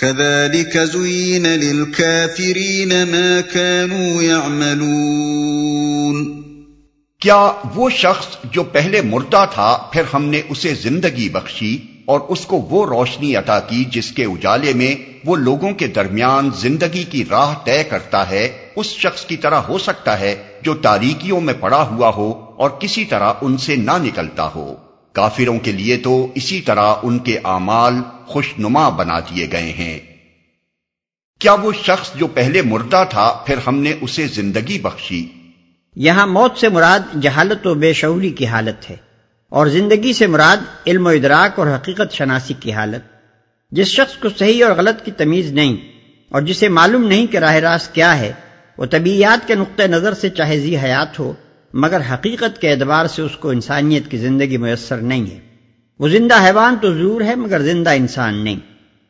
كذلك زين للكافرين ما كانوا يعملون. کیا وہ شخص جو پہلے مردہ تھا، پھر ہم نے اسے زندگی بخشی اور اس کو وہ روشنی عطا کی جس کے اجالے میں وہ لوگوں کے درمیان زندگی کی راہ طے کرتا ہے، اس شخص کی طرح ہو سکتا ہے جو تاریکیوں میں پڑا ہوا ہو اور کسی طرح ان سے نہ نکلتا ہو۔ کافروں کے لیے تو اسی طرح ان کے اعمال خوش نما بنا دیے گئے ہیں۔ کیا وہ شخص جو پہلے مردہ تھا، پھر ہم نے اسے زندگی بخشی؟ یہاں موت سے مراد جہالت و بے شعوری کی حالت ہے، اور زندگی سے مراد علم و ادراک اور حقیقت شناسی کی حالت۔ جس شخص کو صحیح اور غلط کی تمیز نہیں، اور جسے معلوم نہیں کہ راہ راست کیا ہے، وہ طبیعیات کے نقطۂ نظر سے چاہے زی حیات ہو مگر حقیقت کے اعتبار سے اس کو انسانیت کی زندگی میسر نہیں ہے۔ وہ زندہ حیوان تو ضرور ہے مگر زندہ انسان نہیں۔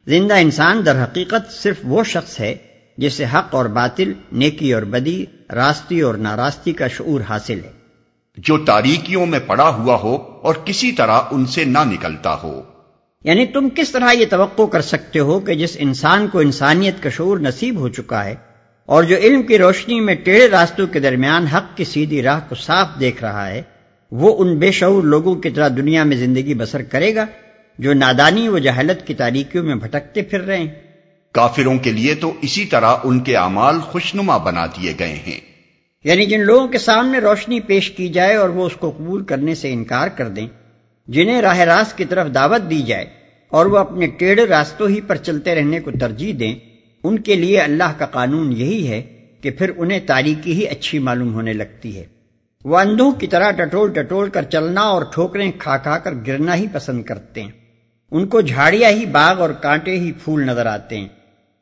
زندہ انسان در حقیقت صرف وہ شخص ہے جسے حق اور باطل نیکی اور بدی راستی اور ناراستی کا شعور حاصل ہے۔ جو تاریکیوں میں پڑا ہوا ہو اور کسی طرح ان سے نہ نکلتا ہو۔ یعنی تم کس طرح یہ توقع کر سکتے ہو کہ جس انسان کو انسانیت کا شعور نصیب ہو چکا ہے اور جو علم کی روشنی میں ٹیڑھے راستوں کے درمیان حق کی سیدھی راہ کو صاف دیکھ رہا ہے وہ ان بے شعور لوگوں کی طرح دنیا میں زندگی بسر کرے گا جو نادانی و جہلت کی تاریکیوں میں بھٹکتے پھر رہے ہیں۔ کافروں کے لیے تو اسی طرح ان کے اعمال خوشنما بنا دیے گئے ہیں۔ یعنی جن لوگوں کے سامنے روشنی پیش کی جائے اور وہ اس کو قبول کرنے سے انکار کر دیں جنہیں راہ راست کی طرف دعوت دی جائے اور وہ اپنے ٹیڑھے راستوں ہی پر چلتے رہنے کو ترجیح دیں۔ ان کے لیے اللہ کا قانون یہی ہے کہ پھر انہیں تاریکی ہی اچھی معلوم ہونے لگتی ہے۔ وہ اندھوں کی طرح ٹٹول ٹٹول کر چلنا اور ٹھوکریں کھا کھا کر گرنا ہی پسند کرتے ہیں۔ ان کو جھاڑیاں ہی باغ اور کانٹے ہی پھول نظر آتے ہیں۔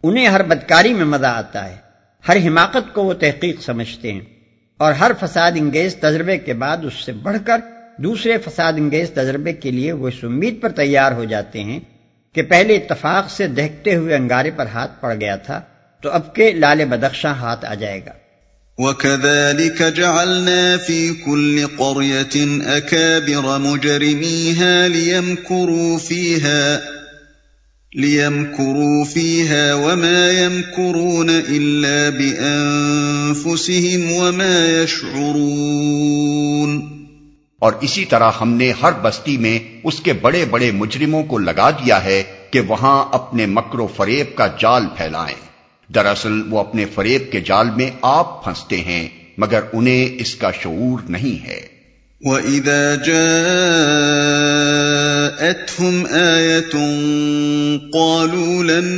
انہیں ہر بدکاری میں مزہ آتا ہے۔ ہر حماقت کو وہ تحقیق سمجھتے ہیں۔ اور ہر فساد انگیز تجربے کے بعد اس سے بڑھ کر دوسرے فساد انگیز تجربے کے لیے وہ اس امید پر تیار ہو جاتے ہیں کہ پہلے اتفاق سے دیکھتے ہوئے انگارے پر ہاتھ پڑ گیا تھا، تو اب کے لال بدخشاں ہاتھ آ جائے گا۔ وَكَذَلِكَ جَعَلْنَا فِي كُلِّ قَرْيَةٍ أَكَابِرَ مُجْرِمِيهَا لِيَمْكُرُوا فِيهَا لِيَمْكُرُوا فِيهَا وَمَا يَمْكُرُونَ إِلَّا بِأَنفُسِهِمْ وَمَا يَشْعُرُونَ۔ اور اسی طرح ہم نے ہر بستی میں اس کے بڑے بڑے مجرموں کو لگا دیا ہے کہ وہاں اپنے مکر و فریب کا جال پھیلائیں۔ دراصل وہ اپنے فریب کے جال میں آپ پھنستے ہیں، مگر انہیں اس کا شعور نہیں ہے۔ وَإِذَا جَاءَتْهُمْ آيَةٌ قَالُوا لَن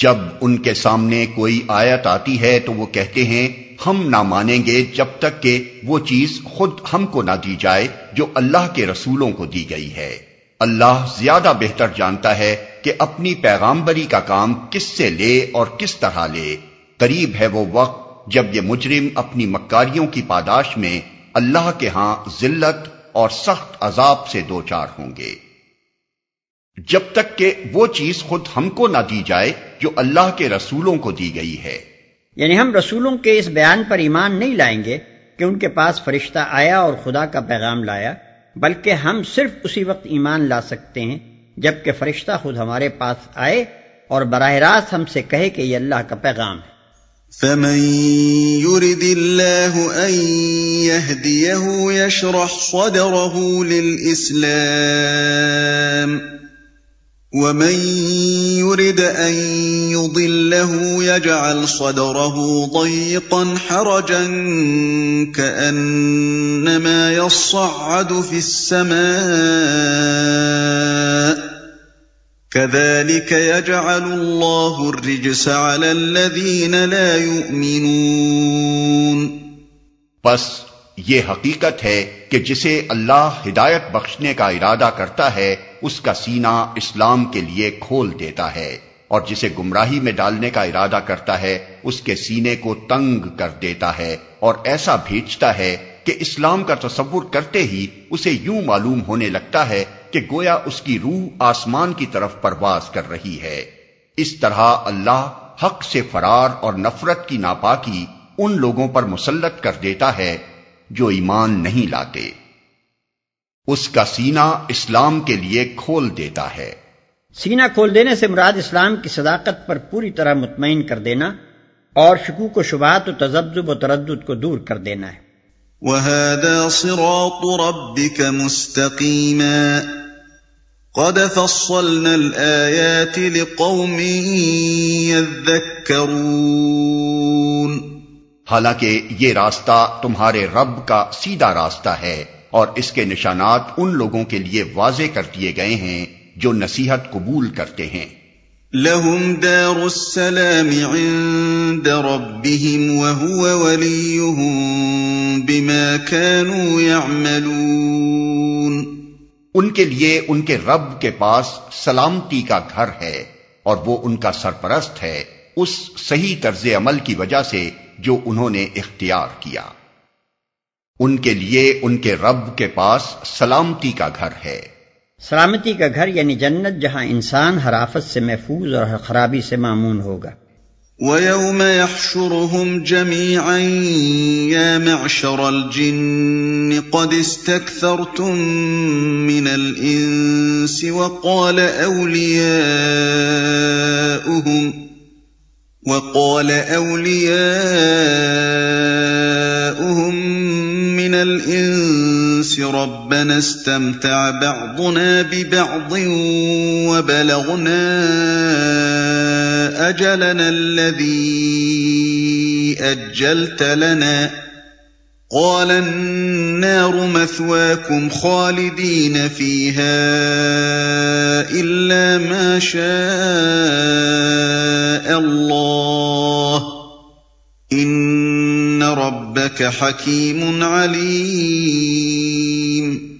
جب ان کے سامنے کوئی آیت آتی ہے تو وہ کہتے ہیں، ہم نہ مانیں گے جب تک کہ وہ چیز خود ہم کو نہ دی جائے جو اللہ کے رسولوں کو دی گئی ہے۔ اللہ زیادہ بہتر جانتا ہے کہ اپنی پیغامبری کا کام کس سے لے اور کس طرح لے۔ قریب ہے وہ وقت جب یہ مجرم اپنی مکاریوں کی پاداش میں اللہ کے ہاں ذلت اور سخت عذاب سے دو چار ہوں گے۔ جب تک کہ وہ چیز خود ہم کو نہ دی جائے جو اللہ کے رسولوں کو دی گئی ہے۔ یعنی ہم رسولوں کے اس بیان پر ایمان نہیں لائیں گے کہ ان کے پاس فرشتہ آیا اور خدا کا پیغام لایا بلکہ ہم صرف اسی وقت ایمان لا سکتے ہیں جبکہ فرشتہ خود ہمارے پاس آئے اور براہ راست ہم سے کہے کہ یہ اللہ کا پیغام ہے۔ فمن يرد الله أن يهديه يشرح صدره للإسلام ومن يرد أن يضله يجعل صدره ضيقا حرجا كأنما يصعد في السماء كذلك يجعل الله الرجس على الذين لا يؤمنون بس یہ حقیقت ہے کہ جسے اللہ ہدایت بخشنے کا ارادہ کرتا ہے اس کا سینہ اسلام کے لیے کھول دیتا ہے اور جسے گمراہی میں ڈالنے کا ارادہ کرتا ہے، اس کے سینے کو تنگ کر دیتا ہے اور ایسا بھیجتا ہے کہ اسلام کا تصور کرتے ہی اسے یوں معلوم ہونے لگتا ہے کہ گویا اس کی روح آسمان کی طرف پرواز کر رہی ہے۔ اس طرح اللہ حق سے فرار اور نفرت کی ناپاکی ان لوگوں پر مسلط کر دیتا ہے جو ایمان نہیں لاتے۔ اس کا سینہ اسلام کے لیے کھول دیتا ہے۔ سینہ کھول دینے سے مراد اسلام کی صداقت پر پوری طرح مطمئن کر دینا اور شکوک و شبہات و تذبذب و تردد کو دور کر دینا ہے۔ وَهَذَا صِرَاطُ رَبِّكَ مُسْتَقِيمًا۔ قَدْ فَصَّلْنَا الْآيَاتِ لِقَوْمٍ يَذَّكَّرُونَ۔ حالانکہ یہ راستہ تمہارے رب کا سیدھا راستہ ہے۔ اور اس کے نشانات ان لوگوں کے لیے واضح کر دیے گئے ہیں جو نصیحت قبول کرتے ہیں۔ لهم دار السلام عند ربهم وهو وليهم بما كانوا يعملون۔ ان کے لیے ان کے رب کے پاس سلامتی کا گھر ہے اور وہ ان کا سرپرست ہے اس صحیح طرز عمل کی وجہ سے جو انہوں نے اختیار کیا۔ ان کے لیے ان کے رب کے پاس سلامتی کا گھر ہے۔ سلامتی کا گھر یعنی جنت جہاں انسان ہر آفت سے محفوظ اور ہر خرابی سے معمون ہوگا۔ وَيَوْمَ يَحْشُرُهُمْ جَمِيعًا يَا مَعْشَرَ الْجِنِّ قَدْ اسْتَكْثَرْتُم مِّنَ الْإِنسِ وَقَالَ أَوْلِيَاؤُهُمْ وَقَالَ أَوْلِيَاؤُهُمْ الانس ربنا استمتع بعضنا ببعض وبلغنا اجلنا الذي اجلت لنا. قال النار مثواكم خالدين فيها الا ما شاء الله. ربك حکیم علیم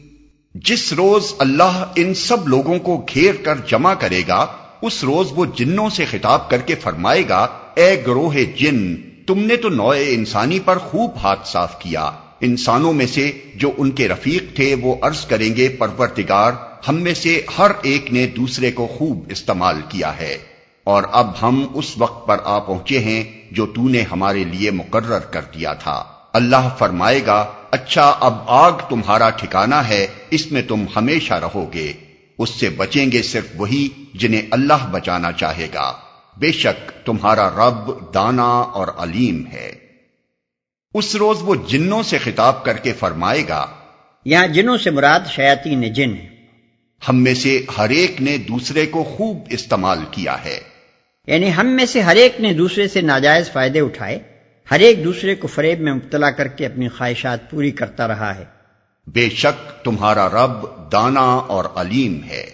جس روز اللہ ان سب لوگوں کو گھیر کر جمع کرے گا، اس روز وہ جنوں سے خطاب کر کے فرمائے گا، اے گروہ جن، تم نے تو نوئے انسانی پر خوب ہاتھ صاف کیا۔ انسانوں میں سے جو ان کے رفیق تھے وہ عرض کریں گے پرورتگار ہم میں سے ہر ایک نے دوسرے کو خوب استعمال کیا ہے۔ اور اب ہم اس وقت پر آ پہنچے ہیں جو تو نے ہمارے لیے مقرر کر دیا تھا۔ اللہ فرمائے گا اچھا اب آگ تمہارا ٹھکانا ہے اس میں تم ہمیشہ رہو گے۔ اس سے بچیں گے صرف وہی جنہیں اللہ بچانا چاہے گا۔ بے شک تمہارا رب دانا اور علیم ہے۔ اس روز وہ جنوں سے خطاب کر کے فرمائے گا یہاں جنوں سے مراد شیاتی جن ہے ہم میں سے ہر ایک نے دوسرے کو خوب استعمال کیا ہے۔ یعنی ہم میں سے ہر ایک نے دوسرے سے ناجائز فائدے اٹھائے۔ ہر ایک دوسرے کو فریب میں مبتلا کر کے اپنی خواہشات پوری کرتا رہا ہے۔ بے شک تمہارا رب دانا اور علیم ہے۔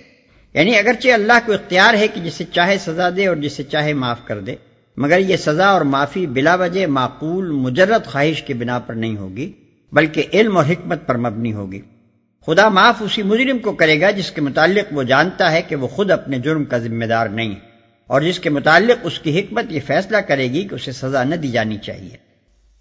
یعنی اگرچہ اللہ کو اختیار ہے کہ جسے چاہے سزا دے اور جسے چاہے معاف کر دے مگر یہ سزا اور معافی بلا وجہ معقول مجرد خواہش کے بنا پر نہیں ہوگی بلکہ علم اور حکمت پر مبنی ہوگی۔ خدا معاف اسی مجرم کو کرے گا جس کے متعلق وہ جانتا ہے کہ وہ خود اپنے جرم کا ذمہ دار نہیں۔ ہے اور جس کے متعلق اس کی حکمت یہ فیصلہ کرے گی کہ اسے سزا نہ دی جانی چاہیے۔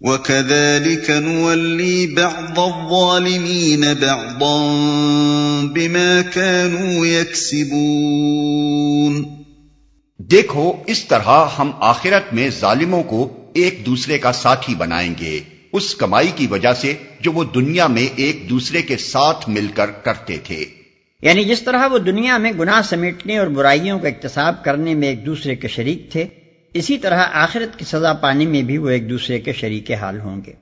وَكَذَلِكَ نُوَلِّي بَعْضَ الظَّالِمِينَ بَعْضًا بِمَا كَانُوا يَكْسِبُونَ۔ دیکھو اس طرح ہم آخرت میں ظالموں کو ایک دوسرے کا ساتھی بنائیں گے۔ اس کمائی کی وجہ سے جو وہ دنیا میں ایک دوسرے کے ساتھ مل کر کرتے تھے۔ یعنی جس طرح وہ دنیا میں گناہ سمیٹنے اور برائیوں کا اقتصاب کرنے میں ایک دوسرے کے شریک تھے، اسی طرح آخرت کی سزا پانے میں بھی وہ ایک دوسرے کے شریک حال ہوں گے۔